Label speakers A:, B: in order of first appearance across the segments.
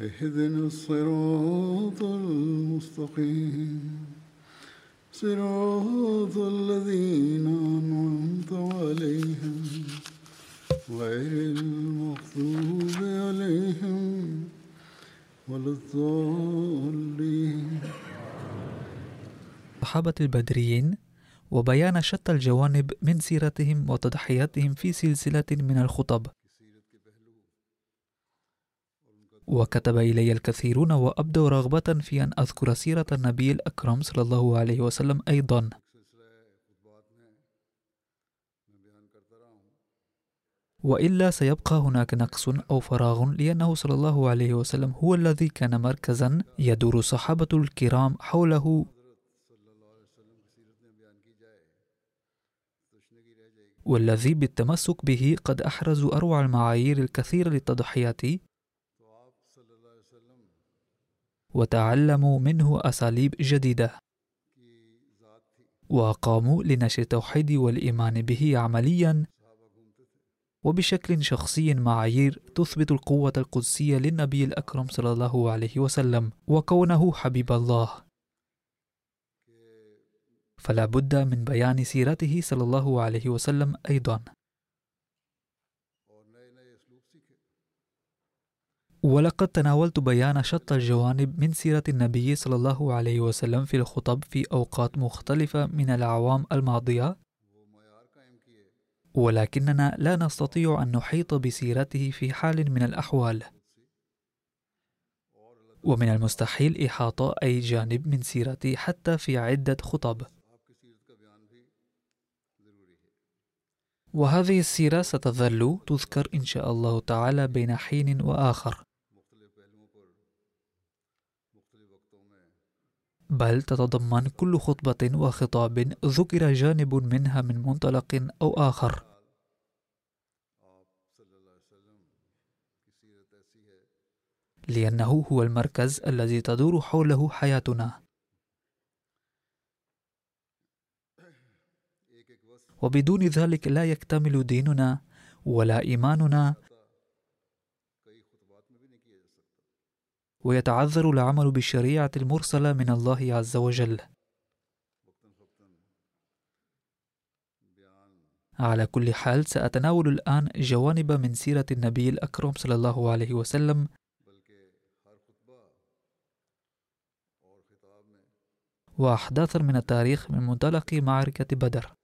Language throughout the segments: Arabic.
A: اهدنا الصراط المستقيم. صراط الذين أنعمت عليهم غير المغضوب عليهم ولا الضالين.
B: صحابة البدريين وبيان شتى الجوانب من سيرتهم وتضحياتهم في سلسلة من الخطب. وكتب إلي الكثيرون وأبدوا رغبة في أن أذكر سيرة النبي الأكرم صلى الله عليه وسلم أيضا. وإلا سيبقى هناك نقص أو فراغ لأنه صلى الله عليه وسلم هو الذي كان مركزا يدور الصحابة الكرام حوله. والذي بالتمسك به قد أحرزوا أروع المعايير الكثيرة للتضحيات. وتعلموا منه أساليب جديدة. وقاموا لنشر التوحيد والإيمان به عمليا وبشكل شخصي معايير تثبت القوة القدسية للنبي الأكرم صلى الله عليه وسلم وكونه حبيب الله. فلا بد من بيان سيرته صلى الله عليه وسلم أيضا. ولقد تناولت بيان شتى الجوانب من سيرة النبي صلى الله عليه وسلم في الخطب في أوقات مختلفة من الأعوام الماضية. ولكننا لا نستطيع أن نحيط بسيرته في حال من الأحوال. ومن المستحيل إحاطة أي جانب من سيرته حتى في عدة خطب. وهذه السيرة ستظل تذكر إن شاء الله تعالى بين حين وآخر. بل تتضمن كل خطبة وخطاب ذكر جانب منها من منطلق أو آخر. لأنه هو المركز الذي تدور حوله حياتنا. وبدون ذلك لا يكتمل ديننا ولا إيماننا ويتعذر العمل بالشريعة المرسلة من الله عز وجل. على كل حال سأتناول الآن جوانب من سيرة النبي الأكرم صلى الله عليه وسلم. وأحداثا من التاريخ من منطلق معركة بدر.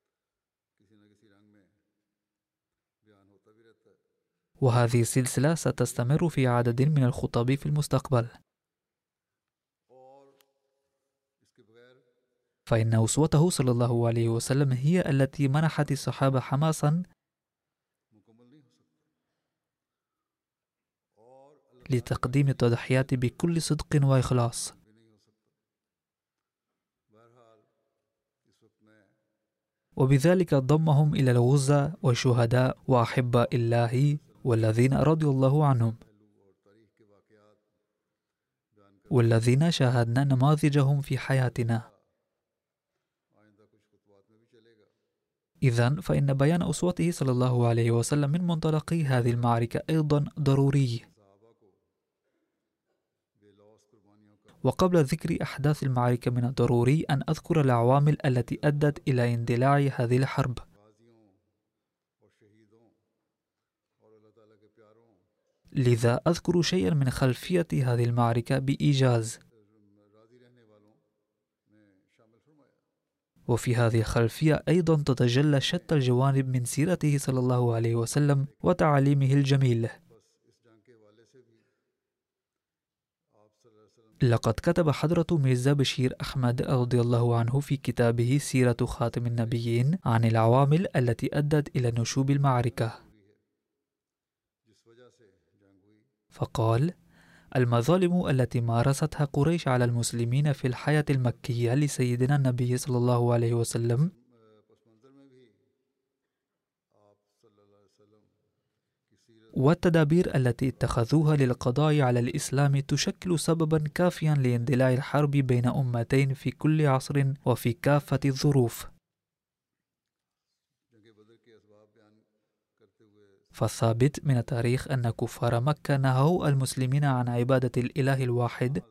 B: وهذه السلسلة ستستمر في عدد من الخطب في المستقبل. فإن أسوته صلى الله عليه وسلم هي التي منحت الصحابة حماسا لتقديم التضحيات بكل صدق وإخلاص. وبذلك ضمهم إلى الغزة والشهداء وأحباء الله والذين رضي الله عنهم. والذين شاهدنا نماذجهم في حياتنا. إذا فإن بيان أسوته صلى الله عليه وسلم من منطلق هذه المعركة أيضا ضروري. وقبل ذكر أحداث المعركة من الضروري أن أذكر العوامل التي أدت إلى اندلاع هذه الحرب. لذا أذكر شيئا من خلفية هذه المعركة بإيجاز. وفي هذه الخلفية أيضا تتجلى شتى الجوانب من سيرته صلى الله عليه وسلم وتعاليمه الجميل. لقد كتب حضرة ميرزا بشير أحمد رضي الله عنه في كتابه سيرة خاتم النبيين عن العوامل التي أدت إلى نشوب المعركة. فقال المظالم التي مارستها قريش على المسلمين في الحياة المكية لسيدنا النبي صلى الله عليه وسلم. والتدابير التي اتخذوها للقضاء على الإسلام تشكل سببا كافيا لاندلاع الحرب بين أمتين في كل عصر وفي كافة الظروف. فالثابت من التاريخ أن كفار مكة نهوا المسلمين عن عبادة الإله الواحد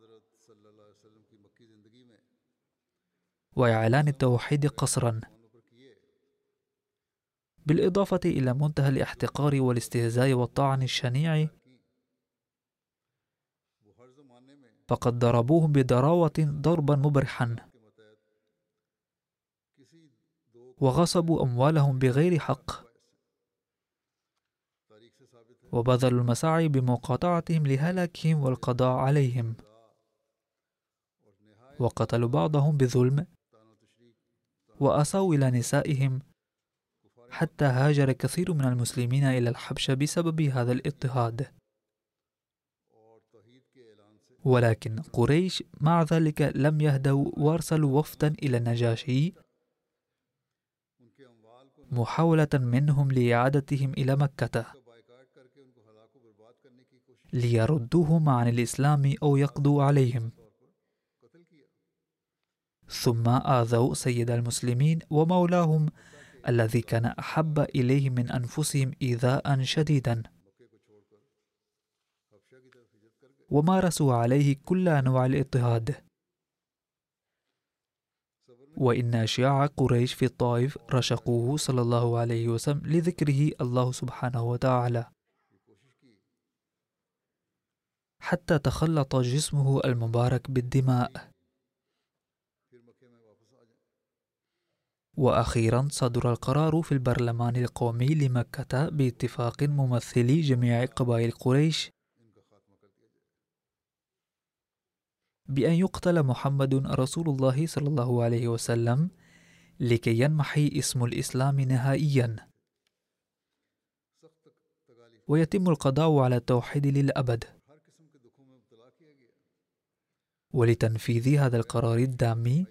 B: وإعلان التوحيد قصرا. بالإضافة إلى منتهى الاحتقار والاستهزاء والطعن الشنيع فقد ضربوهم بضراوة ضربا مبرحا وغصبوا أموالهم بغير حق. وبذلوا المساعي بمقاطعتهم لهلاكهم والقضاء عليهم. وقتلوا بعضهم بظلم وأسوا إلى نسائهم. حتى هاجر كثير من المسلمين إلى الحبشة بسبب هذا الاضطهاد. ولكن قريش مع ذلك لم يهدوا وارسلوا وفدا إلى النجاشي محاولة منهم لإعادتهم إلى مكة. ليردوهم عن الإسلام أو يقضوا عليهم. ثم آذوا سيد المسلمين ومولاهم الذي كان أحب إليه من أنفسهم إيذاء شديدا. ومارسوا عليه كل أنواع الاضطهاد. وإن أشياع قريش في الطائف رشقوه صلى الله عليه وسلم لذكره الله سبحانه وتعالى. حتى تخلط جسمه المبارك بالدماء. وأخيرا صدر القرار في البرلمان القومي لمكة باتفاق ممثلي جميع قبائل قريش بأن يقتل محمد رسول الله صلى الله عليه وسلم لكي ينمحي اسم الإسلام نهائيا. ويتم القضاء على التوحيد للأبد. ولتنفيذ هذا القرار الدامي.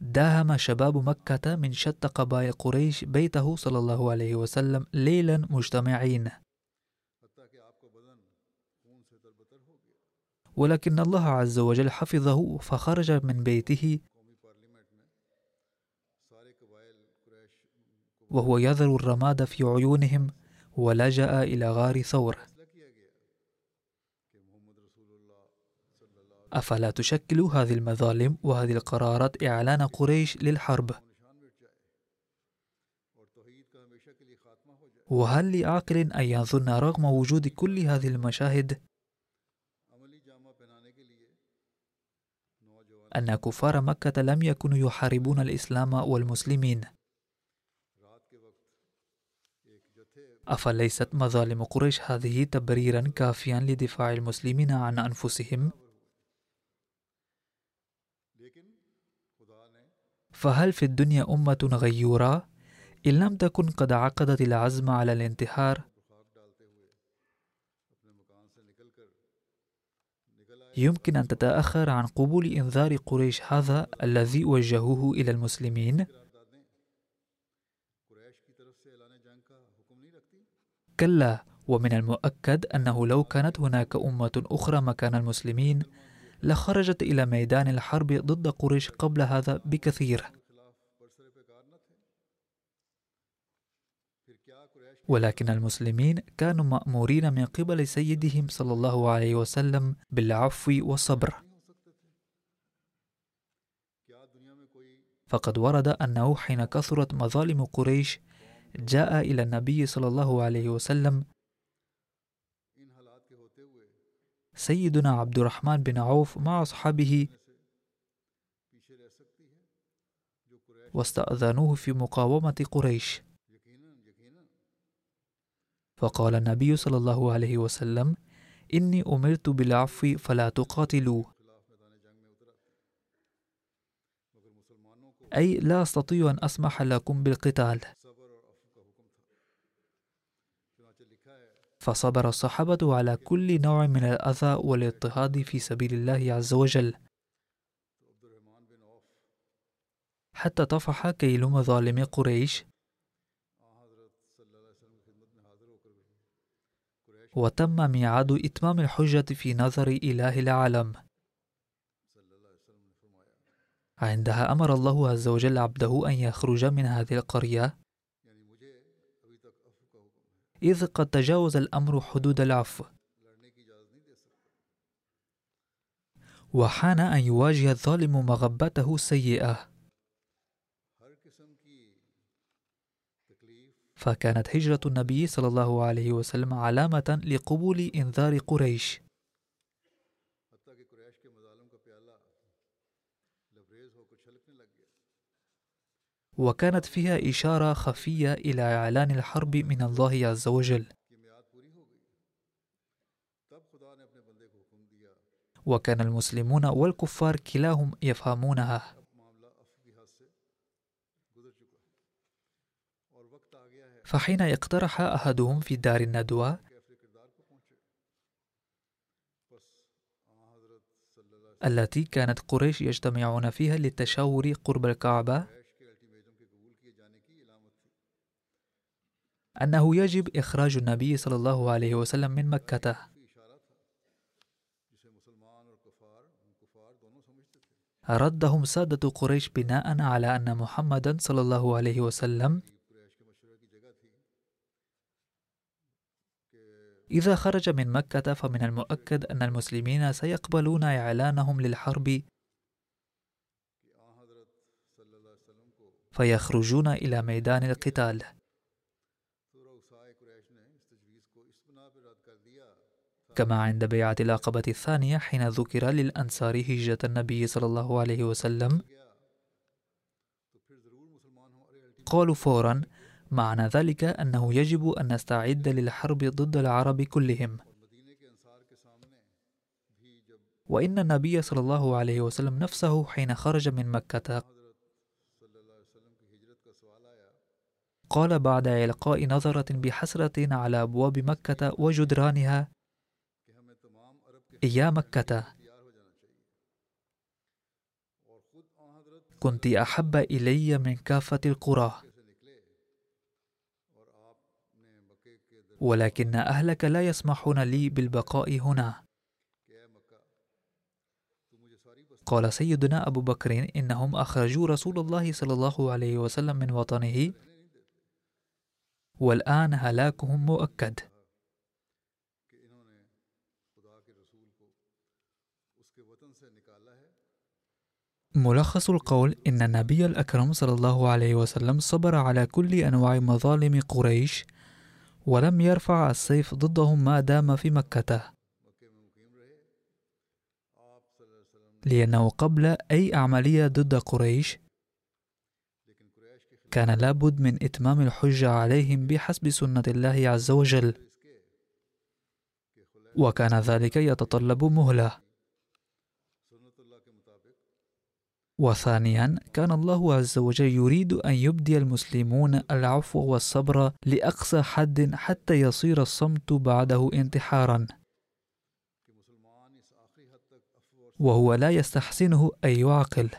B: داهم شباب مكة من شتى قبائل قريش بيته صلى الله عليه وسلم ليلا مجتمعين. ولكن الله عز وجل حفظه فخرج من بيته. وهو يذر الرماد في عيونهم ولجأ إلى غار ثور. أفلا تشكل هذه المظالم وهذه القرارات إعلان قريش للحرب؟ وهل لعاقل أن يظن رغم وجود كل هذه المشاهد أن كفار مكة لم يكونوا يحاربون الإسلام والمسلمين؟ أفليست مظالم قريش هذه تبريرا كافيا لدفاع المسلمين عن أنفسهم؟ فهل في الدنيا أمة غيورة؟ إن لم تكن قد عقدت العزم على الانتحار؟ يمكن أن تتأخر عن قبول إنذار قريش هذا الذي وجهوه إلى المسلمين؟ كلا ومن المؤكد أنه لو كانت هناك أمة أخرى مكان المسلمين لخرجت إلى ميدان الحرب ضد قريش قبل هذا بكثير. ولكن المسلمين كانوا مأمورين من قبل سيدهم صلى الله عليه وسلم بالعفو والصبر. فقد ورد أنه حين كثرت مظالم قريش جاء إلى النبي صلى الله عليه وسلم سيدنا عبد الرحمن بن عوف مع أصحابه واستأذنوه في مقاومة قريش. فقال النبي صلى الله عليه وسلم إني أمرت بالعفو فلا تقاتلوا. أي لا أستطيع أن أسمح لكم بالقتال. فصبر الصحابة على كل نوع من الأذى والاضطهاد في سبيل الله عز وجل. حتى طفح كيلوم ظالم قريش. وتم ميعاد إتمام الحجة في نظر إله العالم. عندها أمر الله عز وجل عبده أن يخرج من هذه القرية. إذ قد تجاوز الأمر حدود العفو. وحان أن يواجه الظالم مغبته السيئة فكانت هجرة النبي صلى الله عليه وسلم علامة لقبول إنذار قريش. وكانت فيها إشارة خفية إلى إعلان الحرب من الله عز وجل. وكان المسلمون والكفار كلاهم يفهمونها. فحين اقترح أحدهم في دار الندوة التي كانت قريش يجتمعون فيها للتشاور قرب الكعبة أنه يجب إخراج النبي صلى الله عليه وسلم من مكة. ردهم سادة قريش بناء على أن محمدا صلى الله عليه وسلم إذا خرج من مكة فمن المؤكد أن المسلمين سيقبلون إعلانهم للحرب فيخرجون إلى ميدان القتال. كما عند بيعة العقبة الثانية حين ذكر للأنصار هجرة النبي صلى الله عليه وسلم. قالوا فورا معنى ذلك أنه يجب أن نستعد للحرب ضد العرب كلهم. وإن النبي صلى الله عليه وسلم نفسه حين خرج من مكة قال بعد إلقاء نظرة بحسرة على أبواب مكة وجدرانها
A: آن حضرت
B: كنت أحب إلي من كافة القرى. ولكن أهلك لا يسمحون لي بالبقاء هنا. قال سيدنا أبو بكر إنهم أخرجوا رسول الله صلى الله عليه وسلم من وطنه والآن هلاكهم مؤكد. ملخص القول إن النبي الأكرم صلى الله عليه وسلم صبر على كل أنواع مظالم قريش ولم يرفع السيف ضدهم ما دام في مكة. لأنه قبل أي عملية ضد قريش كان لابد من إتمام الحجة عليهم بحسب سنة الله عز وجل وكان ذلك يتطلب مهلة. وثانيا كان الله عز وجل يريد أن يبدي المسلمون العفو والصبر لأقصى حد حتى يصير الصمت بعده انتحارا. وهو لا يستحسنه أن يعقل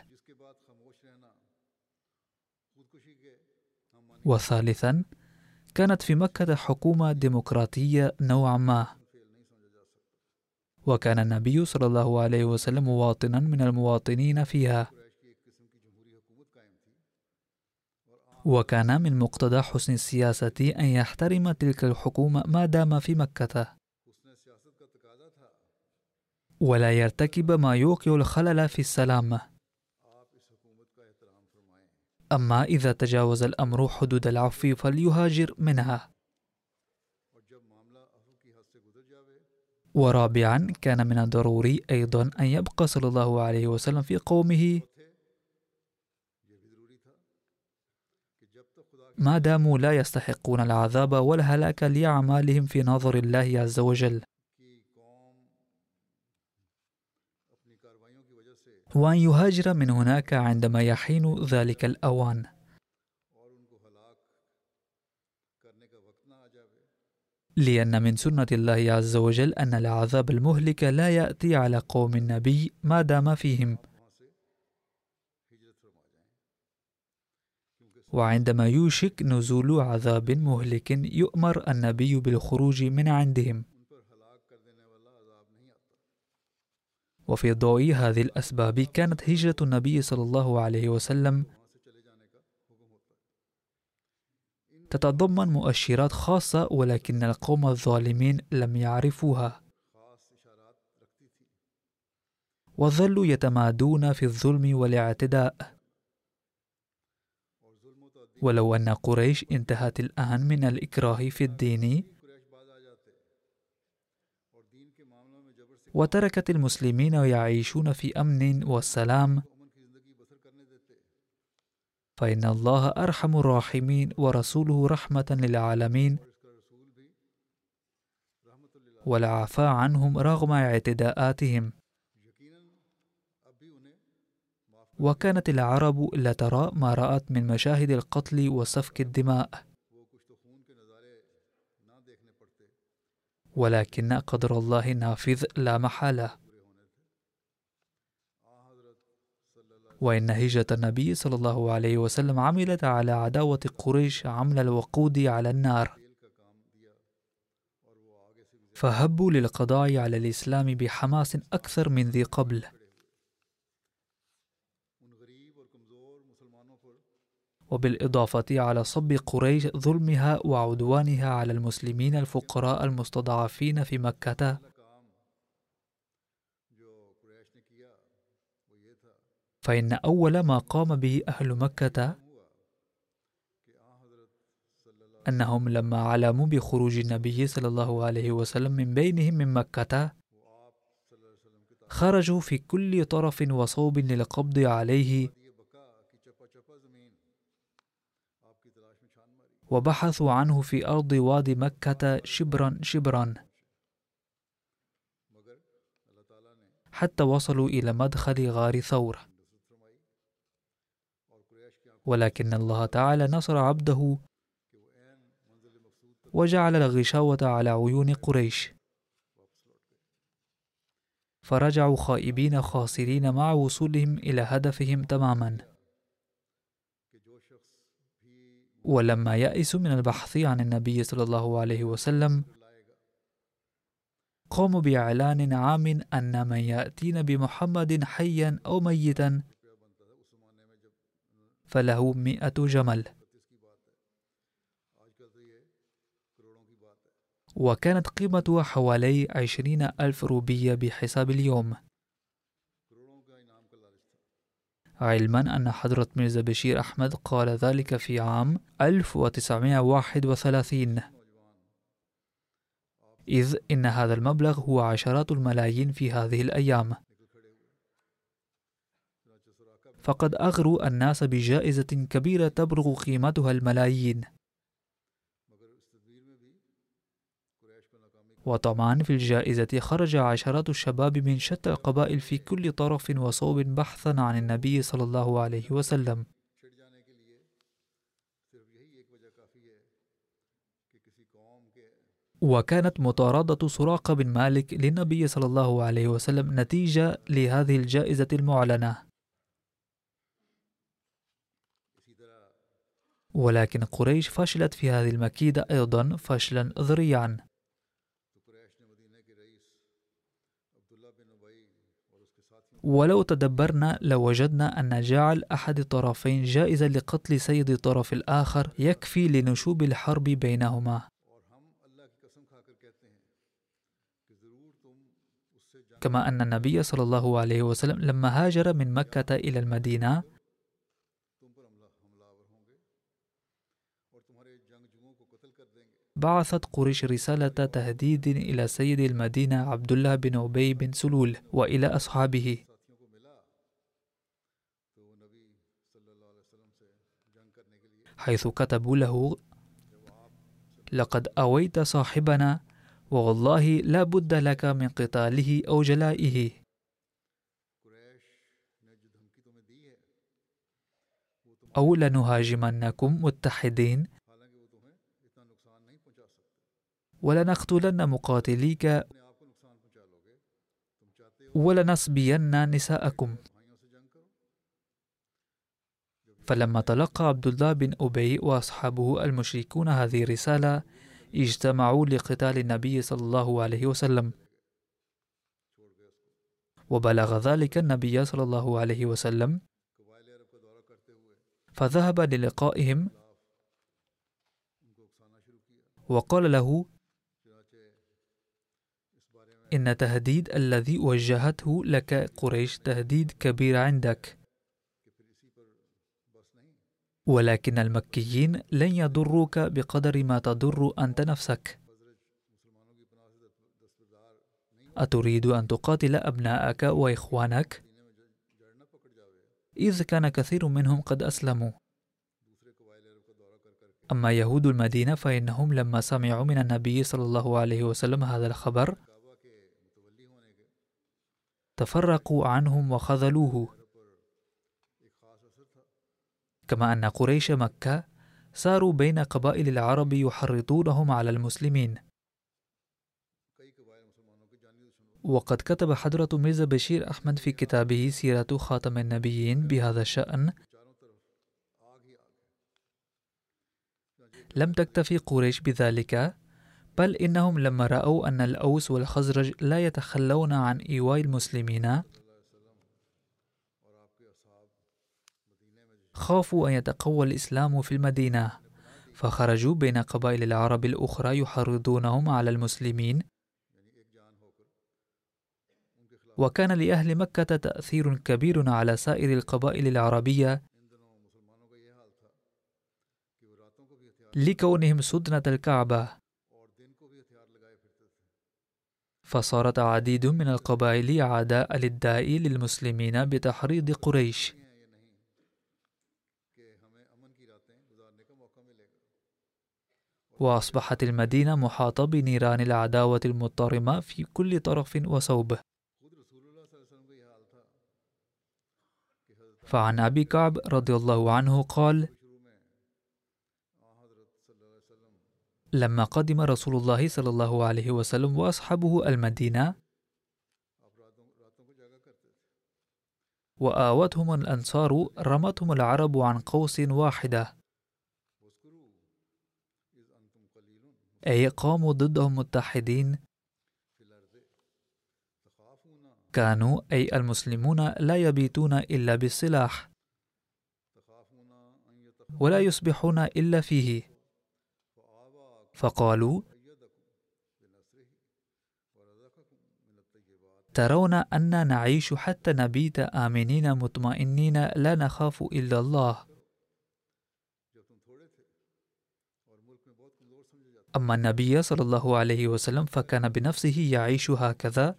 B: وثالثا كانت في مكة حكومة ديمقراطية نوعا ما. وكان النبي صلى الله عليه وسلم مواطنا من المواطنين فيها. وكان من مقتضى حسن السياسة أن يحترم تلك الحكومة ما دام في مكة. ولا يرتكب ما يوقع الخلل في السلام. أما إذا تجاوز الأمر حدود العفو فليهاجر منها. ورابعا كان من الضروري أيضا أن يبقى صلى الله عليه وسلم في قومه. ما داموا لا يستحقون العذاب والهلاك لأعمالهم في نظر الله عز وجل. وأن يهاجر من هناك عندما يحين ذلك الأوان. لأن من سنة الله عز وجل أن العذاب المهلك لا يأتي على قوم النبي ما دام فيهم. وعندما يوشك نزول عذاب مهلك يؤمر النبي بالخروج من عندهم. وفي ضوء هذه الأسباب كانت هجرة النبي صلى الله عليه وسلم تتضمن مؤشرات خاصة ولكن القوم الظالمين لم يعرفوها. وظلوا يتمادون في الظلم والاعتداء. ولو أن قريش انتهت الآن من الإكراه في الدين وتركت المسلمين يعيشون في أمن والسلام فإن الله أرحم الراحمين ورسوله رحمة للعالمين ولعفى عنهم رغم اعتداءاتهم. وكانت العرب لا ترى ما رأت من مشاهد القتل وسفك الدماء. ولكن قدر الله نافذ لا محالة. وإن هجرة النبي صلى الله عليه وسلم عملت على عداوة قريش عمل الوقود على النار. فهبوا للقضاء على الإسلام بحماس أكثر من ذي قبل. وبالإضافة على صب قريش ظلمها وعدوانها على المسلمين الفقراء المستضعفين في مكة. فإن أول ما قام به أهل مكة أنهم لما علموا بخروج النبي صلى الله عليه وسلم من بينهم من مكة خرجوا في كل طرف وصوب للقبض عليه وبحثوا عنه في أرض وادي مكة شبرا شبرا. حتى وصلوا إلى مدخل غار ثور. ولكن الله تعالى نصر عبده وجعل الغشاوة على عيون قريش. فرجعوا خائبين خاسرين مع وصولهم إلى هدفهم تماما. ولما يأسوا من البحث عن النبي صلى الله عليه وسلم قاموا بإعلان عام أن من يأتين بمحمد حيا أو ميتا فله مئة جمل. وكانت قيمتها حوالي عشرين ألف روبية بحساب اليوم. علما أن حضرة ميرزا بشير أحمد قال ذلك في عام 1931 إذ إن هذا المبلغ هو عشرات الملايين في هذه الأيام. فقد أغروا الناس بجائزة كبيرة تبلغ قيمتها الملايين. وطبعا في الجائزة خرج عشرات الشباب من شتى القبائل في كل طرف وصوب بحثا عن النبي صلى الله عليه وسلم. وكانت مطاردة سراقة بن مالك للنبي صلى الله عليه وسلم نتيجة لهذه الجائزة المعلنة. ولكن قريش فشلت في هذه المكيدة أيضا فشلا ذريعا. ولو تدبرنا لوجدنا أن جعل أحد الطرفين جائزة لقتل سيد الطرف الآخر يكفي لنشوب الحرب بينهما. كما أن النبي صلى الله عليه وسلم لما هاجر من مكة إلى المدينة بعثت قريش رسالة تهديد إلى سيد المدينة عبد الله بن أبي بن سلول وإلى أصحابه. حيث كتبوا له لقد أويت صاحبنا ووالله لا بد لك من قتاله أو جلائه. أو لنهاجمنكم متحدين ولنقتلن مقاتليك ولنصبين نساءكم. فلما تلقى عبد الله بن أبي وأصحابه المشركون هذه الرسالة اجتمعوا لقتال النبي صلى الله عليه وسلم. وبلغ ذلك النبي صلى الله عليه وسلم. فذهب للقائهم. وقال له إن تهديد الذي وجهته لك قريش تهديد كبير عندك. ولكن المكيين لن يضروك بقدر ما تضر أنت نفسك. أتريد أن تقاتل أبناءك وإخوانك؟ إذ كان كثير منهم قد أسلموا. أما يهود المدينة فإنهم لما سمعوا من النبي صلى الله عليه وسلم هذا الخبر تفرقوا عنهم وخذلوه. كما أن قريش مكة ساروا بين قبائل العرب يحرضونهم على المسلمين. وقد كتب حضرة ميزة بشير أحمد في كتابه سيرة خاتم النبيين بهذا الشأن لم تكتفي قريش بذلك بل إنهم لما رأوا أن الأوس والخزرج لا يتخلون عن إيواء المسلمين خافوا أن يتقوى الإسلام في المدينة فخرجوا بين قبائل العرب الأخرى يحرضونهم على المسلمين. وكان لأهل مكة تأثير كبير على سائر القبائل العربية لكونهم سدنة الكعبة. فصارت عديد من القبائل عداء للداء للمسلمين بتحريض قريش. وأصبحت المدينة محاطة بنيران العداوة المضطرمة في كل طرف وصوب. فعن أبي كعب رضي الله عنه قال لما قدم رسول الله صلى الله عليه وسلم وأصحابه المدينة وآوتهم الأنصار رمتهم العرب عن قوس واحدة. أي قاموا ضدهم متحدين؟ كانوا أي المسلمون لا يبيتون إلا بالسلاح. ولا يصبحون إلا فيه. فقالوا ترون أن نعيش حتى نبيت آمنين مطمئنين لا نخاف إلا الله. أما النبي صلى الله عليه وسلم فكان بنفسه يعيش هكذا.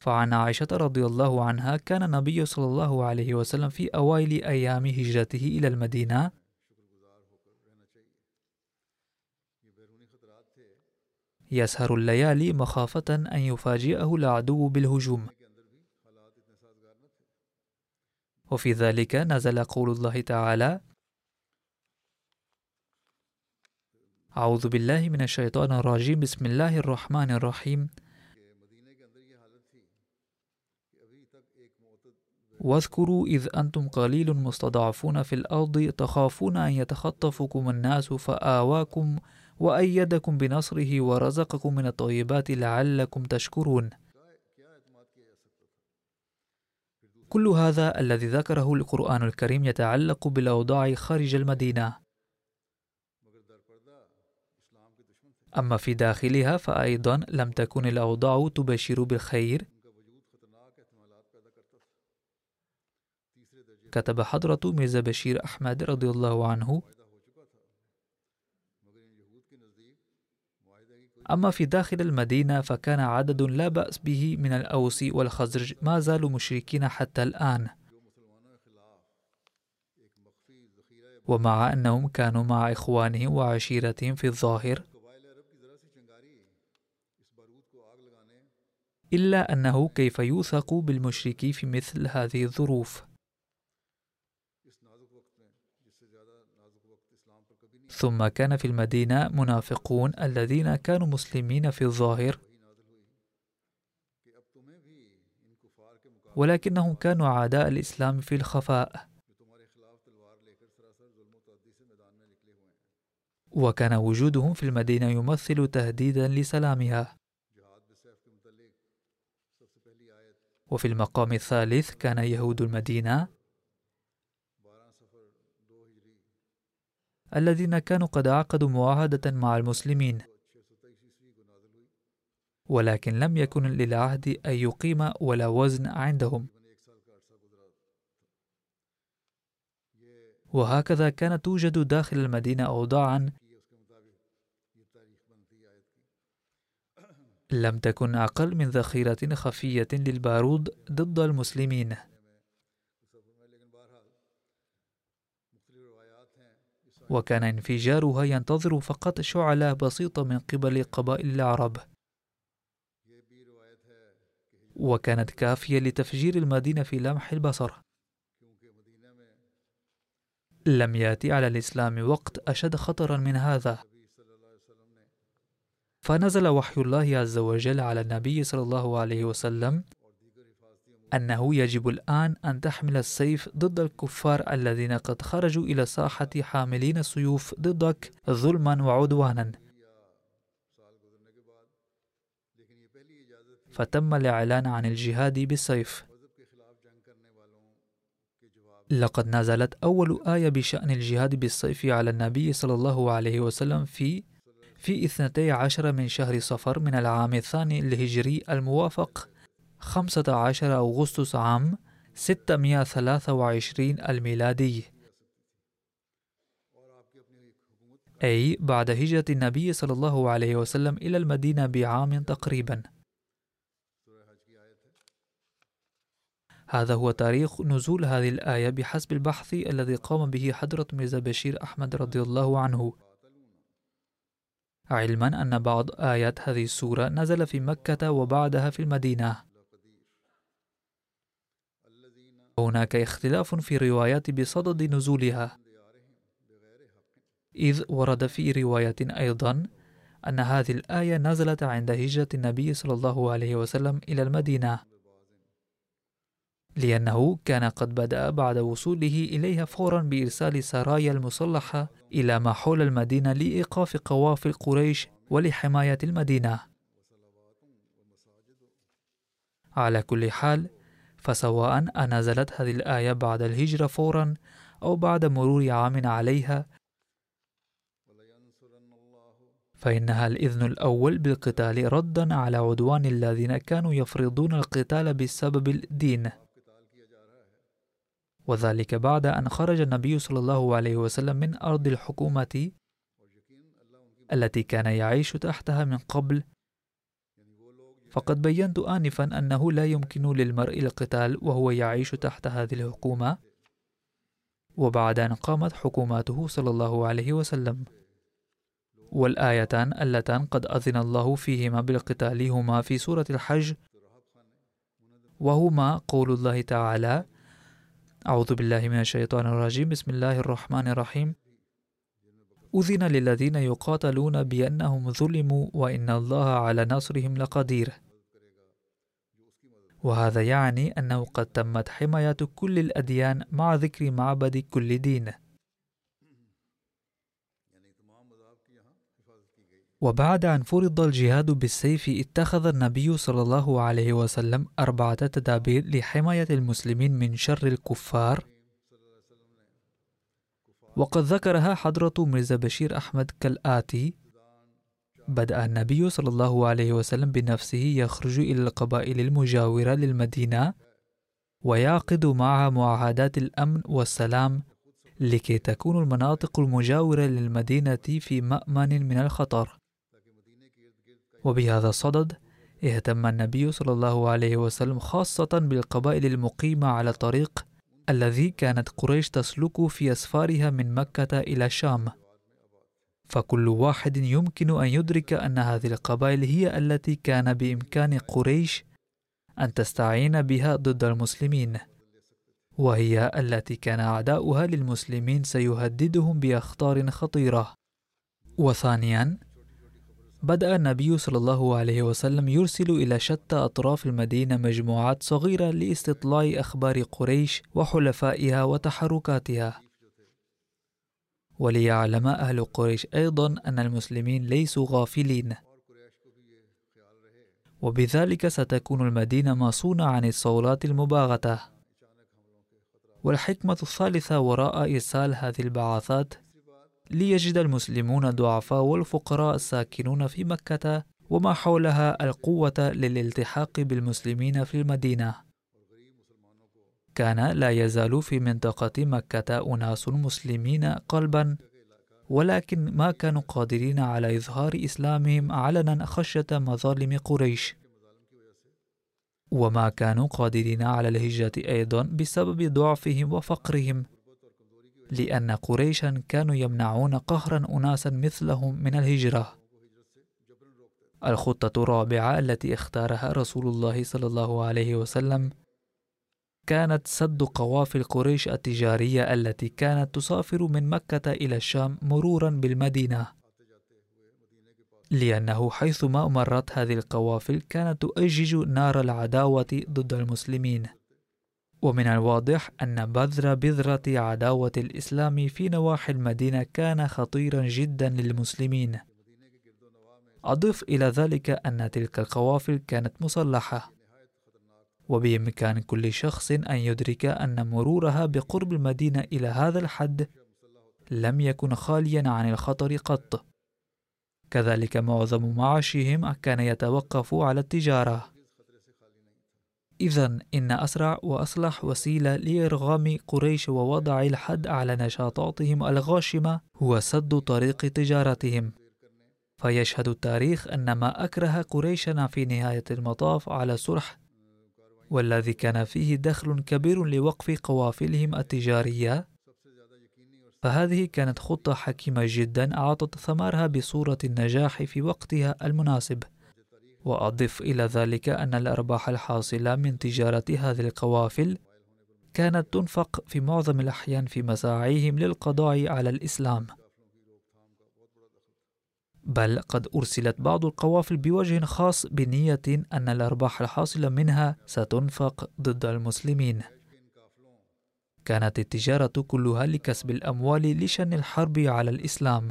B: فعن عائشة رضي الله عنها كان النبي صلى الله عليه وسلم في أوائل أيام هجرته إلى المدينة. يسهر الليالي مخافة أن يفاجئه العدو بالهجوم. وفي ذلك نزل قول الله تعالى أعوذ بالله من الشيطان الرجيم. بسم الله الرحمن الرحيم. واذكروا إذ أنتم قليل مستضعفون في الأرض تخافون أن يتخطفكم الناس فآواكم وأيدكم بنصره ورزقكم من الطيبات لعلكم تشكرون. كل هذا الذي ذكره القرآن الكريم يتعلق بالأوضاع خارج المدينة. أما في داخلها فأيضا لم تكن الأوضاع تبشر بالخير كتب حضرة ميزة بشير أحمد رضي الله عنه. أما في داخل المدينة فكان عدد لا بأس به من الأوس والخزرج ما زالوا مشركين حتى الآن. ومع أنهم كانوا مع إخوانهم وعشيرتهم في الظاهر. إلا أنه كيف يوثق بالمشرك في مثل هذه الظروف. ثم كان في المدينة منافقون الذين كانوا مسلمين في الظاهر. ولكنهم كانوا أعداء الإسلام في الخفاء. وكان وجودهم في المدينة يمثل تهديدا لسلامها. وفي المقام الثالث كان يهود المدينة الذين كانوا قد عقدوا معاهدة مع المسلمين ولكن لم يكن للعهد أن يقيم ولا وزن عندهم. وهكذا كانت توجد داخل المدينة أوضاعا لم تكن أقل من ذخيرة خفية للبارود ضد المسلمين. وكان انفجارها ينتظر فقط شعلة بسيطة من قبل قبائل العرب. وكانت كافية لتفجير المدينة في لمح البصر. لم يأتي على الإسلام وقت أشد خطرا من هذا. فنزل وحي الله عز وجل على النبي صلى الله عليه وسلم أنه يجب الآن أن تحمل السيف ضد الكفار الذين قد خرجوا إلى الساحة حاملين السيوف ضدك ظلما وعدوانا. فتم الإعلان عن الجهاد بالسيف. لقد نزلت أول آية بشأن الجهاد بالسيف على النبي صلى الله عليه وسلم في في اثنتي عشر من شهر صفر من العام الثاني الهجري الموافق 15 أغسطس عام 623 الميلادي. أي بعد هجرة النبي صلى الله عليه وسلم إلى المدينة بعام تقريبا. هذا هو تاريخ نزول هذه الآية بحسب البحث الذي قام به حضرة ميرزا بشير أحمد رضي الله عنه. علما أن بعض آيات هذه السورة نزل في مكة وبعدها في المدينة. هناك اختلاف في الروايات بصدد نزولها. إذ ورد في رواية أيضا أن هذه الآية نزلت عند هجرة النبي صلى الله عليه وسلم إلى المدينة. لأنه كان قد بدأ بعد وصوله إليها فورا بإرسال سرايا المسلحة إلى ما حول المدينة لإيقاف قوافل قريش ولحماية المدينة. على كل حال فسواء أنزلت هذه الآية بعد الهجرة فورا أو بعد مرور عام عليها فإنها الإذن الأول بالقتال ردا على عدوان الذين كانوا يفرضون القتال بسبب الدين. وذلك بعد أن خرج النبي صلى الله عليه وسلم من أرض الحكومة التي كان يعيش تحتها من قبل. فقد بينت آنفا أنه لا يمكن للمرء القتال وهو يعيش تحت هذه الحكومة. وبعد أن قامت حكوماته صلى الله عليه وسلم. والآيتان اللتان قد أذن الله فيهما بالقتال هما في سورة الحج. وهما قول الله تعالى أعوذ بالله من الشيطان الرجيم. بسم الله الرحمن الرحيم. أذن للذين يقاتلون بأنهم ظلموا وإن الله على نصرهم لقدير. وهذا يعني أنه قد تمت حماية كل الأديان مع ذكر معبد كل دين. وبعد أن فرض الجهاد بالسيف اتخذ النبي صلى الله عليه وسلم أربعة تدابير لحماية المسلمين من شر الكفار. وقد ذكرها حضرة مرزا بشير أحمد كالآتي بدأ النبي صلى الله عليه وسلم بنفسه يخرج إلى القبائل المجاورة للمدينة ويعقد معها معاهدات الأمن والسلام لكي تكون المناطق المجاورة للمدينة في مأمن من الخطر. وبهذا الصدد اهتم النبي صلى الله عليه وسلم خاصة بالقبائل المقيمة على الطريق الذي كانت قريش تسلك في أسفارها من مكة إلى الشام. فكل واحد يمكن أن يدرك أن هذه القبائل هي التي كان بإمكان قريش أن تستعين بها ضد المسلمين وهي التي كان أعداؤها للمسلمين سيهددهم بأخطار خطيرة. وثانيا بدأ النبي صلى الله عليه وسلم يرسل إلى شتى أطراف المدينة مجموعات صغيرة لاستطلاع أخبار قريش وحلفائها وتحركاتها. وليعلم أهل قريش أيضا أن المسلمين ليسوا غافلين. وبذلك ستكون المدينة مصونة عن الصولات المباغتة. والحكمة الثالثة وراء إرسال هذه البعثات ليجد المسلمون الضعفاء والفقراء الساكنون في مكة وما حولها القوة للالتحاق بالمسلمين في المدينة. كان لا يزال في منطقة مكة أناس مسلمين قلبا ولكن ما كانوا قادرين على إظهار إسلامهم علنا خشية مظالم قريش. وما كانوا قادرين على الهجرة أيضا بسبب ضعفهم وفقرهم لأن قريشا كانوا يمنعون قهرا أناسا مثلهم من الهجرة. الخطة الرابعة التي اختارها رسول الله صلى الله عليه وسلم كانت سد قوافل قريش التجارية التي كانت تسافر من مكة إلى الشام مرورا بالمدينة. لأنه حيثما مرت هذه القوافل كانت تؤجج نار العداوة ضد المسلمين. ومن الواضح أن بذر بذرة عداوة الإسلام في نواحي المدينة كان خطيرا جدا للمسلمين. أضف إلى ذلك أن تلك القوافل كانت مسلحة وبإمكان كل شخص أن يدرك أن مرورها بقرب المدينة إلى هذا الحد لم يكن خاليا عن الخطر قط. كذلك معظم معاشهم كان يتوقف على التجارة. إذا إن أسرع وأصلح وسيلة لإرغام قريش ووضع الحد على نشاطاتهم الغاشمة هو سد طريق تجارتهم. فيشهد التاريخ أن ما أكره قريشنا في نهاية المطاف على صلح والذي كان فيه دخل كبير لوقف قوافلهم التجارية. فهذه كانت خطة حكيمة جدا أعطت ثمارها بصورة النجاح في وقتها المناسب. وأضف إلى ذلك أن الأرباح الحاصلة من تجارة هذه القوافل كانت تنفق في معظم الأحيان في مساعيهم للقضاء على الإسلام. بل قد أرسلت بعض القوافل بوجه خاص بنية أن الأرباح الحاصلة منها ستنفق ضد المسلمين. كانت التجارة كلها لكسب الأموال لشن الحرب على الإسلام.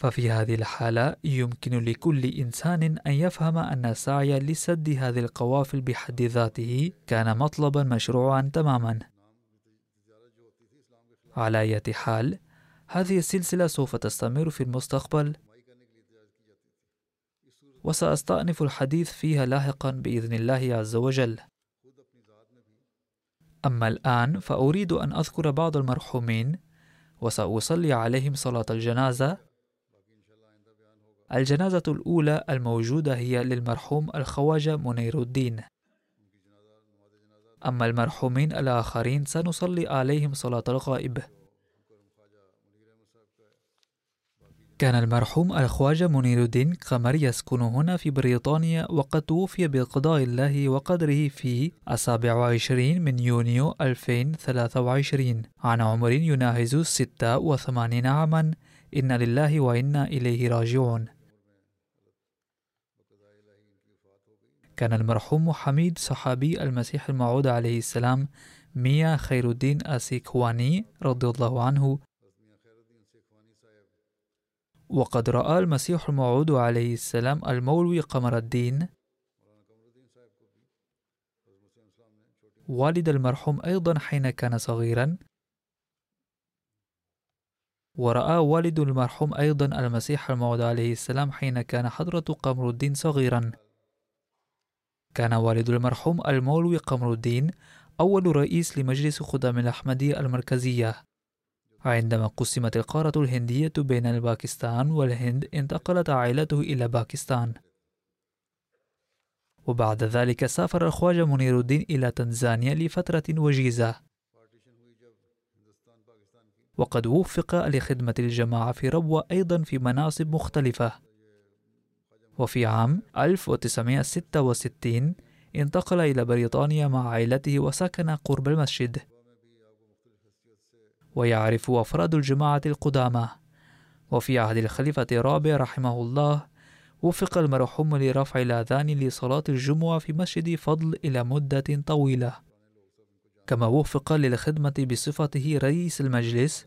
B: ففي هذه الحالة يمكن لكل إنسان أن يفهم أن السعي لسد هذه القوافل بحد ذاته كان مطلبا مشروعا تماما. على أي حال هذه السلسلة سوف تستمر في المستقبل. وسأستأنف الحديث فيها لاحقا بإذن الله عز وجل. أما الآن فأريد أن أذكر بعض المرحومين وسأصلي عليهم صلاة الجنازة. الجنازة الأولى الموجودة هي للمرحوم الخواجة منير الدين. أما المرحومين الآخرين سنصلي عليهم صلاة الغائب. كان المرحوم الخواجة منير الدين قمر يسكن هنا في بريطانيا وقد توفي بقضاء الله وقدره في السابع وعشرين من يونيو 2023 عن عمر يناهز 86 عاما. إن لله وإنا إليه راجعون. كان المرحوم حميد صحابي المسيح الموعود عليه السلام ميا خير الدين السيكواني رضي الله عنه. وقد رأى المسيح الموعود عليه السلام المولوي قمر الدين. والد المرحوم أيضا حين كان صغيرا. ورأى والد المرحوم أيضا المسيح الموعود عليه السلام حين كان حضرة قمر الدين صغيرا. كان والد المرحوم المولوي قمر الدين أول رئيس لمجلس خدام الأحمدية المركزية. عندما قسمت القارة الهندية بين الباكستان والهند انتقلت عائلته إلى باكستان. وبعد ذلك سافر الخواجة منير الدين إلى تنزانيا لفترة وجيزة. وقد وفق لخدمة الجماعة في ربوة أيضا في مناصب مختلفة. وفي عام 1966 انتقل إلى بريطانيا مع عائلته وسكن قرب المسجد. ويعرف أفراد الجماعة القدامى. وفي عهد الخليفة الرابع رحمه الله وفق المرحوم لرفع الأذان لصلاة الجمعة في مسجد فضل إلى مدة طويلة. كما وفق للخدمة بصفته رئيس المجلس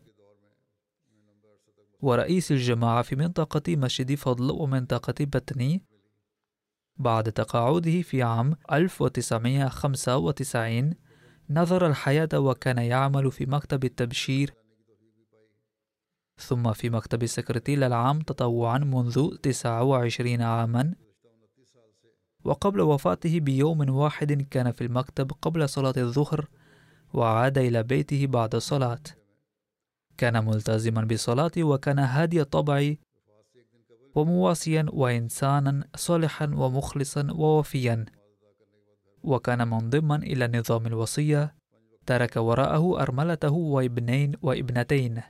B: ورئيس الجماعة في منطقة مسجد فضل ومنطقة بتني بعد تقاعده في عام 1995 نظر الحياة وكان يعمل في مكتب التبشير. ثم في مكتب السكرتير العام تطوعا منذ 29 عاما. وقبل وفاته بيوم واحد كان في المكتب قبل صلاة الظهر وعاد إلى بيته بعد الصلاة. كان ملتزما بالصلاة وكان هادي الطبع ومواسيا وإنسانا صالحا ومخلصا ووفيا. وكان منضما إلى نظام الوصية ترك وراءه أرملته وابنين وابنتين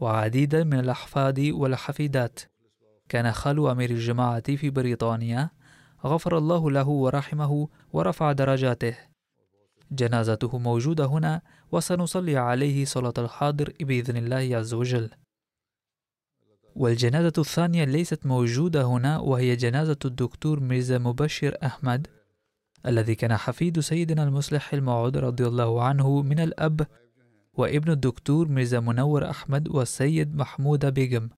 B: وعديدا من الأحفاد والحفيدات. كان خال أمير الجماعة في بريطانيا غفر الله له ورحمه ورفع درجاته. جنازته موجودة هنا وسنصلي عليه صلاة الحاضر بإذن الله عز وجل. والجنازة الثانية ليست موجودة هنا وهي جنازة الدكتور ميرزا مبشر أحمد الذي كان حفيد سيدنا المصلح الموعود رضي الله عنه من الأب وابن الدكتور ميرزا منور أحمد والسيد محمود بيغم.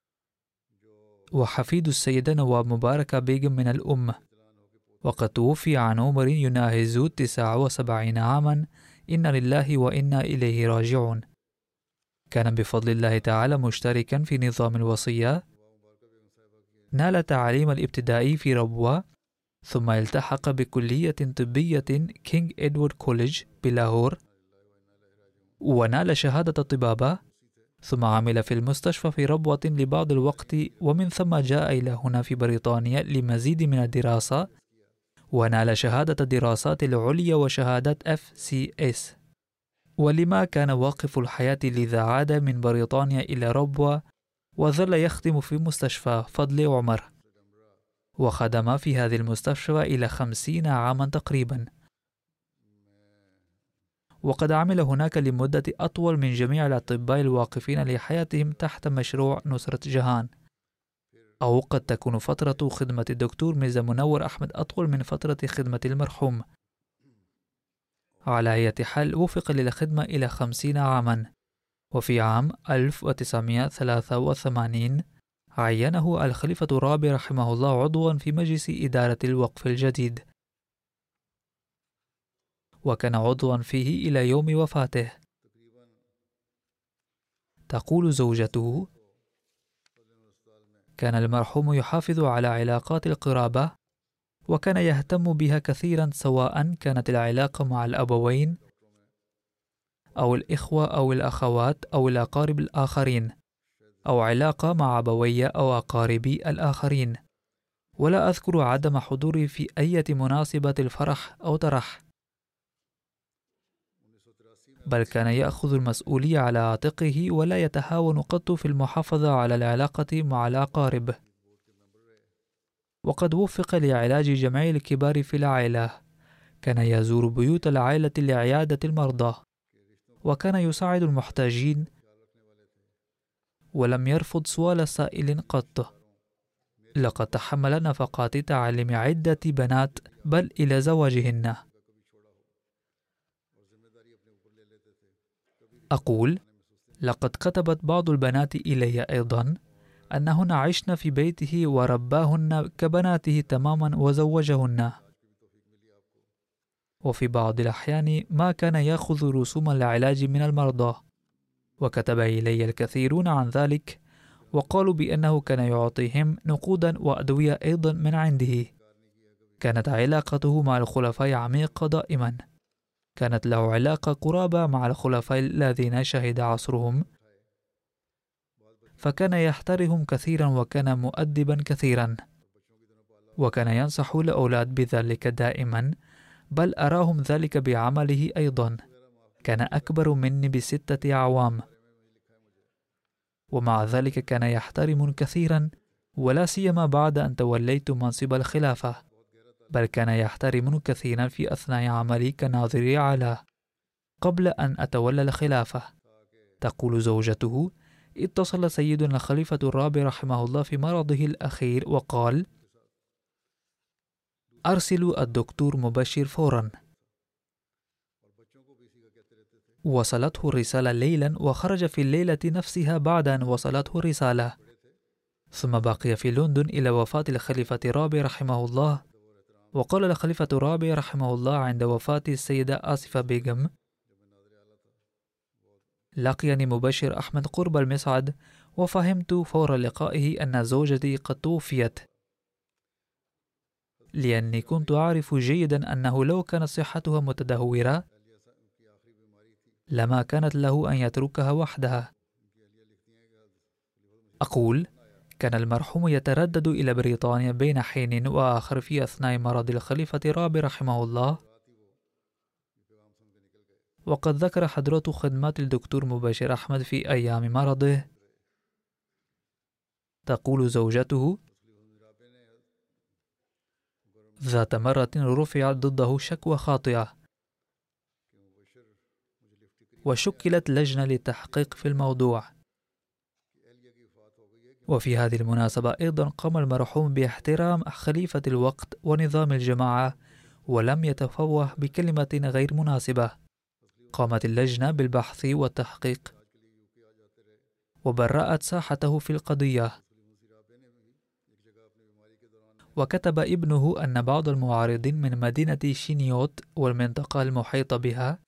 B: وحفيد السيدة نواب مباركة بيغم من الأم وقد توفي عن عمر يناهز 79 عاما. إن لله وإنا إليه راجعون. كان بفضل الله تعالى مشتركا في نظام الوصية. نال تعليم الابتدائي في ربوة. ثم التحق بكلية طبية King Edward College بلاهور. ونال شهادة الطبابة. ثم عمل في المستشفى في ربوة لبعض الوقت. ومن ثم جاء إلى هنا في بريطانيا لمزيد من الدراسة. ونال شهادة الدراسات العليا وشهادة FCS ولما كان واقف الحياة لذا عاد من بريطانيا إلى ربوة وظل يخدم في مستشفى فضل عمر. وخدم في هذه المستشفى إلى خمسين عاما تقريبا. وقد عمل هناك لمدة أطول من جميع الأطباء الواقفين لحياتهم تحت مشروع نصرة جهان. أو قد تكون فترة خدمة الدكتور ميزا منور أحمد أطول من فترة خدمة المرحوم. على أي حال وفق للخدمة إلى خمسين عاما. وفي عام 1983 عينه الخليفة الرابع رحمه الله عضوا في مجلس إدارة الوقف الجديد. وكان عضوا فيه إلى يوم وفاته. تقول زوجته كان المرحوم يحافظ على علاقات القرابة وكان يهتم بها كثيرا سواء كانت العلاقة مع الأبوين أو الإخوة أو الأخوات أو الأقارب الآخرين أو علاقة مع أبوي أو أقاربي الآخرين. ولا أذكر عدم حضوري في أي مناسبة الفرح أو ترح بل كان يأخذ المسؤولية على عاتقه ولا يتهاون قط في المحافظة على العلاقة مع الأقارب وقد وفق لعلاج جميع الكبار في العائلة. كان يزور بيوت العائلة لعيادة المرضى. وكان يساعد المحتاجين. ولم يرفض سؤال سائل قط. لقد تحمل نفقات تعليم عدة بنات بل إلى زواجهن. أقول لقد كتبت بعض البنات إلي أيضا أنهن عشن في بيته ورباهن كبناته تماما وزوجهن. وفي بعض الأحيان ما كان يأخذ رسوم العلاج من المرضى. وكتب إلي الكثيرون عن ذلك وقالوا بأنه كان يعطيهم نقودا وأدوية أيضا من عنده. كانت علاقته مع الخلفاء عميقة دائما. كانت له علاقة قرابة مع الخلفاء الذين شهد عصرهم. فكان يحترم كثيرا وكان مؤدبا كثيرا. وكان ينصح الأولاد بذلك دائما بل أراهم ذلك بعمله أيضا. كان أكبر مني بستة أعوام. ومع ذلك كان يحترم كثيرا ولا سيما بعد أن توليت منصب الخلافة. بل كان يحترم كثيرا في أثناء عملي كناظر على قبل أن أتولى الخلافة. تقول زوجته اتصل سيدنا الخليفة الرابع رحمه الله في مرضه الأخير وقال أرسلوا الدكتور مبشر فورا. وصلته الرسالة ليلا وخرج في الليلة نفسها بعد أن وصلته الرسالة. ثم بقي في لندن إلى وفاة الخليفة الرابع رحمه الله. وقال الخليفة الرابع رحمه الله عند وفاة السيدة آسفة بيغم لقيني مبشر أحمد قرب المصعد وفهمت فور لقائه أن زوجتي قد توفيت لأني كنت أعرف جيدا أنه لو كانت صحتها متدهورة لما كانت له أن يتركها وحدها. أقول كان المرحوم يتردد إلى بريطانيا بين حين وآخر في أثناء مرض الخليفة الرابع رحمه الله. وقد ذكر حضرة خدمات الدكتور مباشر أحمد في أيام مرضه. تقول زوجته ذات مرة رفعت ضده شكوى خاطئة. وشكلت لجنة للتحقيق في الموضوع. وفي هذه المناسبة أيضا قام المرحوم باحترام خليفة الوقت ونظام الجماعة ولم يتفوه بكلمة غير مناسبة. قامت اللجنة بالبحث والتحقيق. وبرأت ساحته في القضية. وكتب ابنه أن بعض المعارضين من مدينة شينيوت والمنطقة المحيطة بها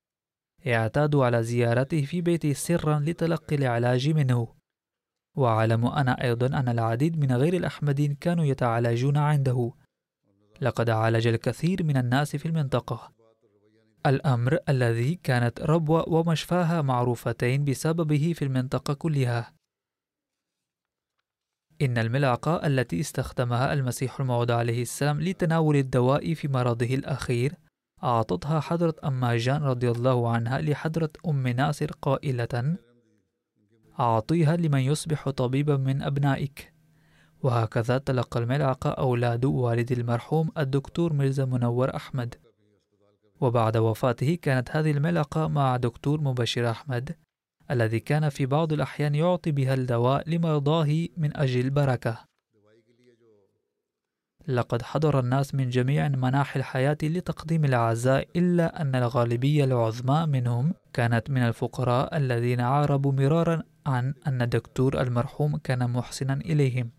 B: اعتادوا على زيارته في بيته سرا لتلقي العلاج منه. وأعلم أنا أيضا أن العديد من غير الأحمدين كانوا يتعالجون عنده. لقد عالج الكثير من الناس في المنطقة. الأمر الذي كانت ربوة ومشفاها معروفتين بسببه في المنطقة كلها. إن الملعقة التي استخدمها المسيح الموعود عليه السلام لتناول الدواء في مرضه الأخير أعطتها حضرة أما جان رضي الله عنها لحضرة أم ناصر قائلة أعطيها لمن يصبح طبيبا من أبنائك. وهكذا تلقى الملعقة أولاد والد المرحوم الدكتور مرزا منور أحمد. وبعد وفاته كانت هذه الملعقة مع دكتور مبشر أحمد الذي كان في بعض الأحيان يعطي بها الدواء لمرضاه من أجل البركة. لقد حضر الناس من جميع مناحي الحياة لتقديم العزاء إلا أن الغالبية العظمى منهم كانت من الفقراء الذين عاربوا مرارا عن أن الدكتور المرحوم كان محسنا إليهم.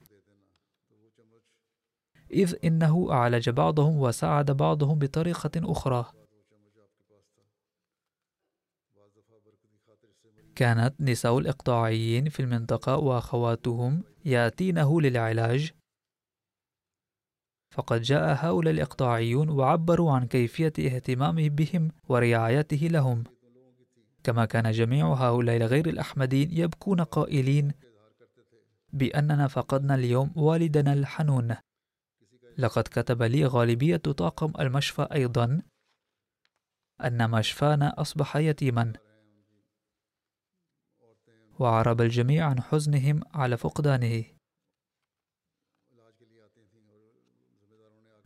B: إذ إنه أعالج بعضهم وساعد بعضهم بطريقة أخرى. كانت نساء الإقطاعيين في المنطقة وأخواتهم يأتينه للعلاج. فقد جاء هؤلاء الإقطاعيون وعبروا عن كيفية اهتمامه بهم ورعايته لهم. كما كان جميع هؤلاء الغير الأحمدين يبكون قائلين بأننا فقدنا اليوم والدنا الحنون. لقد كتب لي غالبية طاقم المشفى أيضا أن مشفانا أصبح يتيما. وعرب الجميع عن حزنهم على فقدانه.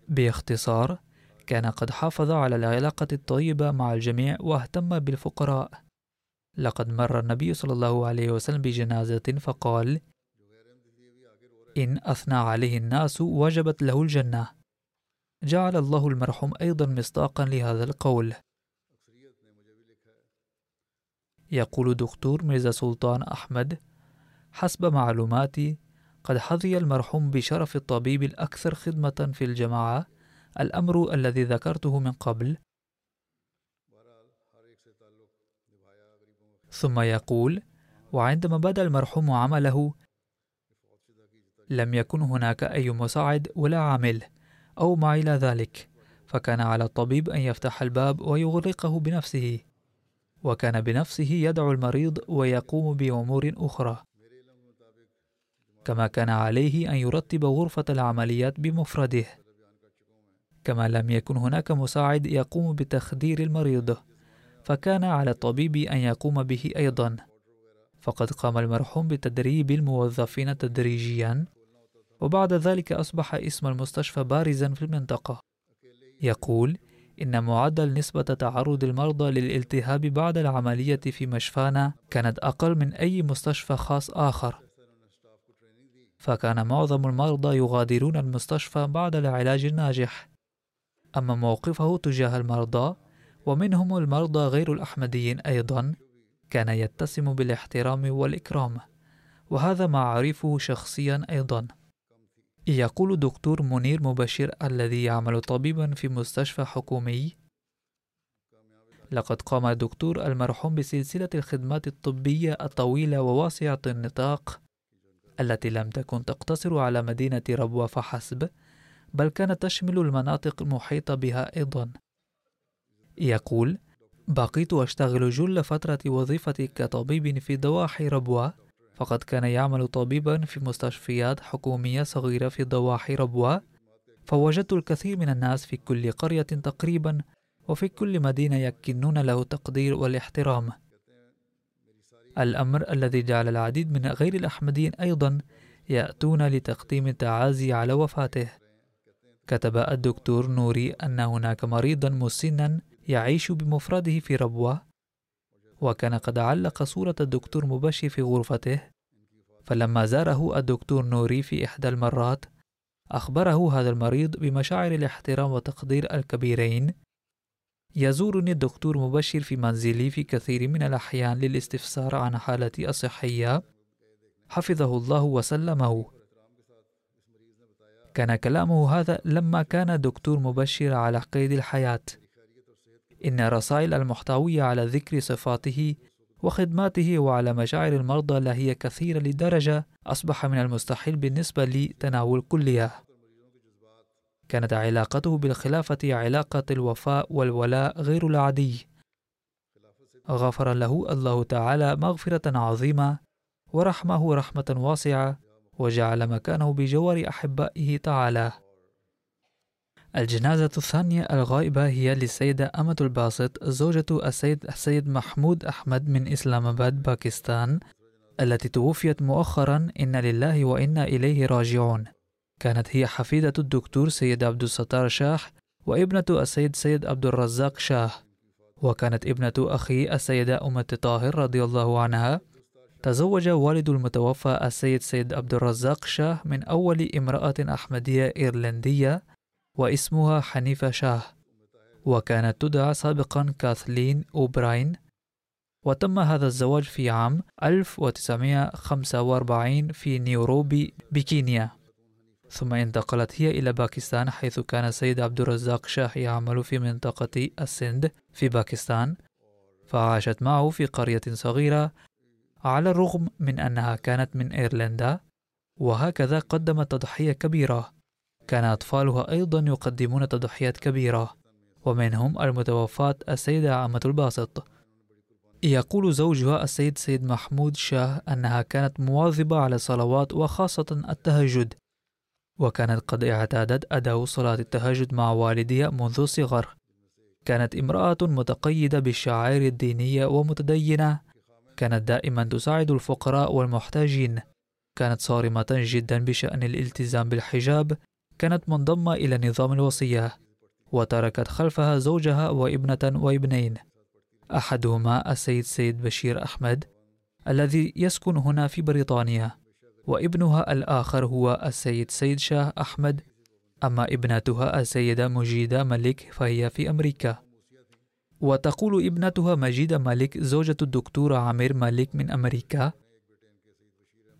B: باختصار كان قد حافظ على العلاقة الطيبة مع الجميع واهتم بالفقراء. لقد مر النبي صلى الله عليه وسلم بجنازة فقال إن أثنى عليه الناس وجبت له الجنة. جعل الله المرحوم أيضا مصداقا لهذا القول. يقول دكتور ميرزا سلطان أحمد حسب معلوماتي قد حظي المرحوم بشرف الطبيب الأكثر خدمة في الجماعة الأمر الذي ذكرته من قبل ثم يقول وعندما بدأ المرحوم عمله لم يكن هناك أي مساعد ولا عامل أو ما إلى ذلك فكان على الطبيب أن يفتح الباب ويغلقه بنفسه وكان بنفسه يدعو المريض ويقوم بأمور أخرى كما كان عليه أن يرتب غرفة العمليات بمفرده كما لم يكن هناك مساعد يقوم بتخدير المريض. فكان على الطبيب أن يقوم به أيضا. فقد قام المرحوم بتدريب الموظفين تدريجيا وبعد ذلك أصبح اسم المستشفى بارزا في المنطقة. يقول إن معدل نسبة تعرض المرضى للالتهاب بعد العملية في مشفانا كانت أقل من أي مستشفى خاص آخر. فكان معظم المرضى يغادرون المستشفى بعد العلاج الناجح. أما موقفه تجاه المرضى ومنهم المرضى غير الأحمديين أيضا كان يتسم بالاحترام والإكرام وهذا ما أعرفه شخصيا أيضا. يقول دكتور منير مبشر الذي يعمل طبيبا في مستشفى حكومي لقد قام الدكتور المرحوم بسلسلة الخدمات الطبية الطويلة وواسعة النطاق التي لم تكن تقتصر على مدينة ربوة فحسب بل كانت تشمل المناطق المحيطة بها أيضا. يقول بقيت أشتغل جل فترة وظيفتي كطبيب في ضواحي ربوة فقد كان يعمل طبيبا في مستشفيات حكومية صغيرة في ضواحي ربوة فوجدت الكثير من الناس في كل قرية تقريبا وفي كل مدينة يكنون له التقدير والاحترام. الأمر الذي جعل العديد من غير الأحمديين أيضا يأتون لتقديم التعازي على وفاته. كتب الدكتور نوري أن هناك مريضا مسنا يعيش بمفرده في ربوة. وكان قد علق صورة الدكتور مبشر في غرفته. فلما زاره الدكتور نوري في إحدى المرات أخبره هذا المريض بمشاعر الاحترام والتقدير الكبيرين. يزورني الدكتور مبشر في منزلي في كثير من الأحيان للاستفسار عن حالتي الصحية. حفظه الله وسلمه. كان كلامه هذا لما كان الدكتور مبشر على قيد الحياة. إن الرسائل المحتوية على ذكر صفاته وخدماته وعلى مشاعر المرضى لهي كثيرة لدرجة أصبح من المستحيل بالنسبة لي تناول كلها. كانت علاقته بالخلافة علاقة الوفاء والولاء غير العادي. غفر له الله تعالى مغفرة عظيمة ورحمه رحمة واسعة وجعل مكانه بجوار أحبائه تعالى. الجنازة الثانية الغائبة هي للسيدة أمة الباسط زوجة السيد السيد محمود أحمد من إسلام آباد باكستان التي توفيت مؤخرا. إن لله وإنا إليه راجعون. كانت هي حفيدة الدكتور سيد عبد الستار شاه وابنة السيد سيد عبد الرزاق شاه وكانت ابنة أخي السيدة أمة طاهر رضي الله عنها. تزوج والد المتوفى السيد سيد عبد الرزاق شاه من أول امرأة أحمدية إيرلندية. واسمها حنيفة شاه. وكانت تدعى سابقا كاثلين أوبراين. وتم هذا الزواج في عام 1945 في نيروبي بكينيا. ثم انتقلت هي إلى باكستان حيث كان السيد عبد الرزاق شاه يعمل في منطقة السند في باكستان. فعاشت معه في قرية صغيرة على الرغم من أنها كانت من إيرلندا. وهكذا قدمت تضحية كبيرة. كان أطفالها أيضا يقدمون تضحيات كبيرة ومنهم المتوفاة السيدة عامة الباسط. يقول زوجها السيد سيد محمود شاه أنها كانت مواظبة على الصلوات وخاصة التهجد وكانت قد اعتادت أداء صلاة التهجد مع والدها منذ الصغر كانت امرأة متقيدة بالشعائر الدينية ومتدينة. كانت دائما تساعد الفقراء والمحتاجين. كانت صارمة جدا بشأن الالتزام بالحجاب. كانت منضمة إلى نظام الوصية وتركت خلفها زوجها وابنة وابنين أحدهما السيد سيد بشير أحمد الذي يسكن هنا في بريطانيا وابنها الآخر هو السيد سيد شاه أحمد أما ابنتها السيدة مجيدة ملك فهي في أمريكا. وتقول ابنتها مجيدة ملك زوجة الدكتور عامر ملك من أمريكا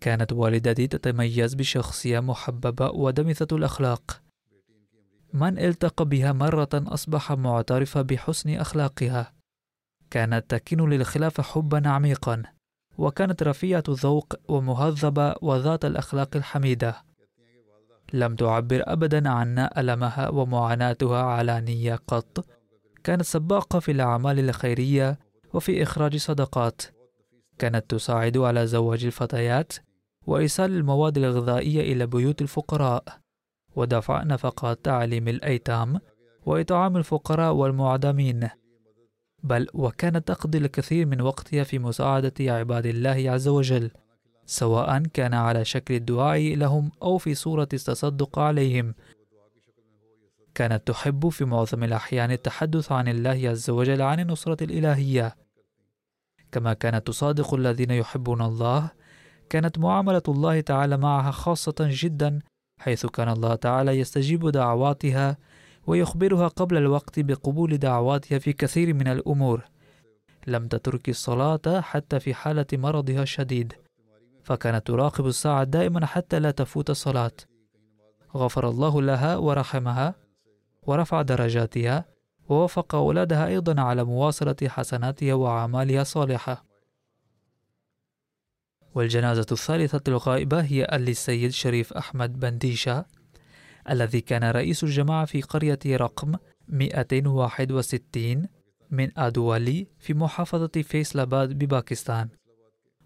B: كانت والدتي تتميز بشخصية محببة ودمثة الأخلاق. من التقى بها مرة أصبح معترفا بحسن أخلاقها. كانت تكن للخلافة حبا عميقا وكانت رفيعة الذوق ومهذبة وذات الأخلاق الحميدة. لم تعبر أبدا عن ألمها ومعاناتها علانية قط. كانت سباقة في الأعمال الخيرية وفي إخراج صدقات. كانت تساعد على زواج الفتيات وإيصال المواد الغذائية إلى بيوت الفقراء ودفع نفقات تعليم الأيتام وإطعام الفقراء والمعدمين. بل وكانت تقضي الكثير من وقتها في مساعدة عباد الله عز وجل سواء كان على شكل الدعاء لهم أو في صورة التصدق عليهم. كانت تحب في معظم الأحيان التحدث عن الله عز وجل عن النصرة الإلهية. كما كانت تصادق الذين يحبون الله كانت معاملة الله تعالى معها خاصة جدا حيث كان الله تعالى يستجيب دعواتها ويخبرها قبل الوقت بقبول دعواتها في كثير من الأمور. لم تترك الصلاة حتى في حالة مرضها الشديد فكانت تراقب الساعة دائما حتى لا تفوت الصلاة. غفر الله لها ورحمها ورفع درجاتها ووفق أولادها أيضا على مواصلة حسناتها وأعمالها الصالحة. والجنازة الثالثة الغائبة هي للسيد شريف أحمد بنديشة الذي كان رئيس الجماعة في قرية رقم 261 من أدوالي في محافظة فيصلاباد بباكستان.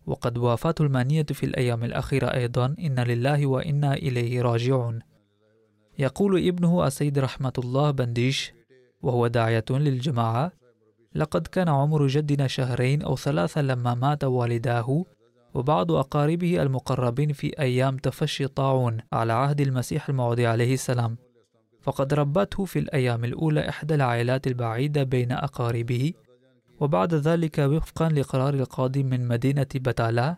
B: وقد وافاته المانية في الأيام الأخيرة أيضا إن لله وإنا إليه راجعون. يقول ابنه السيد رحمة الله بنديش وهو داعية للجماعة لقد كان عمر جدنا شهرين أو ثلاثة لما مات والداه وبعض أقاربه المقربين في أيام تفشي الطاعون على عهد المسيح الموعود عليه السلام. فقد ربته في الأيام الأولى إحدى العائلات البعيدة بين أقاربه وبعد ذلك وفقا لقرار القاضي من مدينة بتالا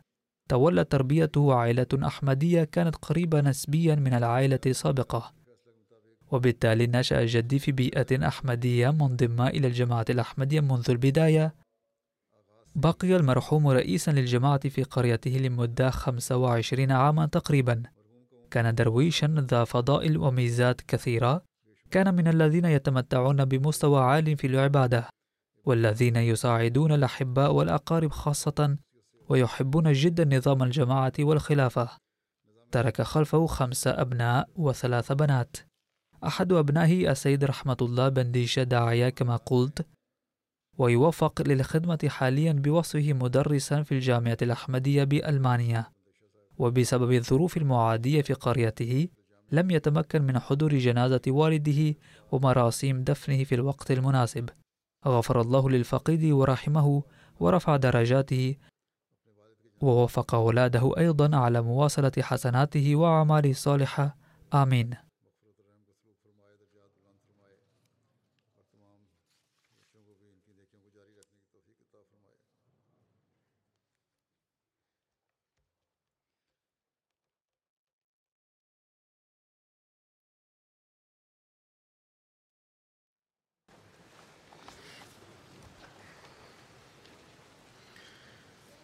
B: تولى تربيته عائلة أحمدية كانت قريبة نسبيا من العائلة السابقة. وبالتالي نشأ جدي في بيئة أحمدية منضمة إلى الجماعة الأحمدية منذ البداية. بقي المرحوم رئيسا للجماعة في قريته لمدة 25 عاما تقريبا. كان درويشا ذا فضائل وميزات كثيرة. كان من الذين يتمتعون بمستوى عال في العبادة والذين يساعدون الأحباء والأقارب خاصة ويحبون جدا نظام الجماعة والخلافة. ترك خلفه خمس أبناء وثلاث بنات. أحد أبنائه السيد رحمة الله بنديش داعية كما قلت ويوفق للخدمة حاليا بوصفه مدرسا في الجامعة الأحمدية بألمانيا. وبسبب الظروف المعادية في قريته لم يتمكن من حضور جنازة والده ومراسيم دفنه في الوقت المناسب. غفر الله للفقيد ورحمه ورفع درجاته ووفق أولاده أيضا على مواصلة حسناته وأعماله الصالحة آمين.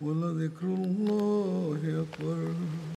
A: ولذكر الله أكبر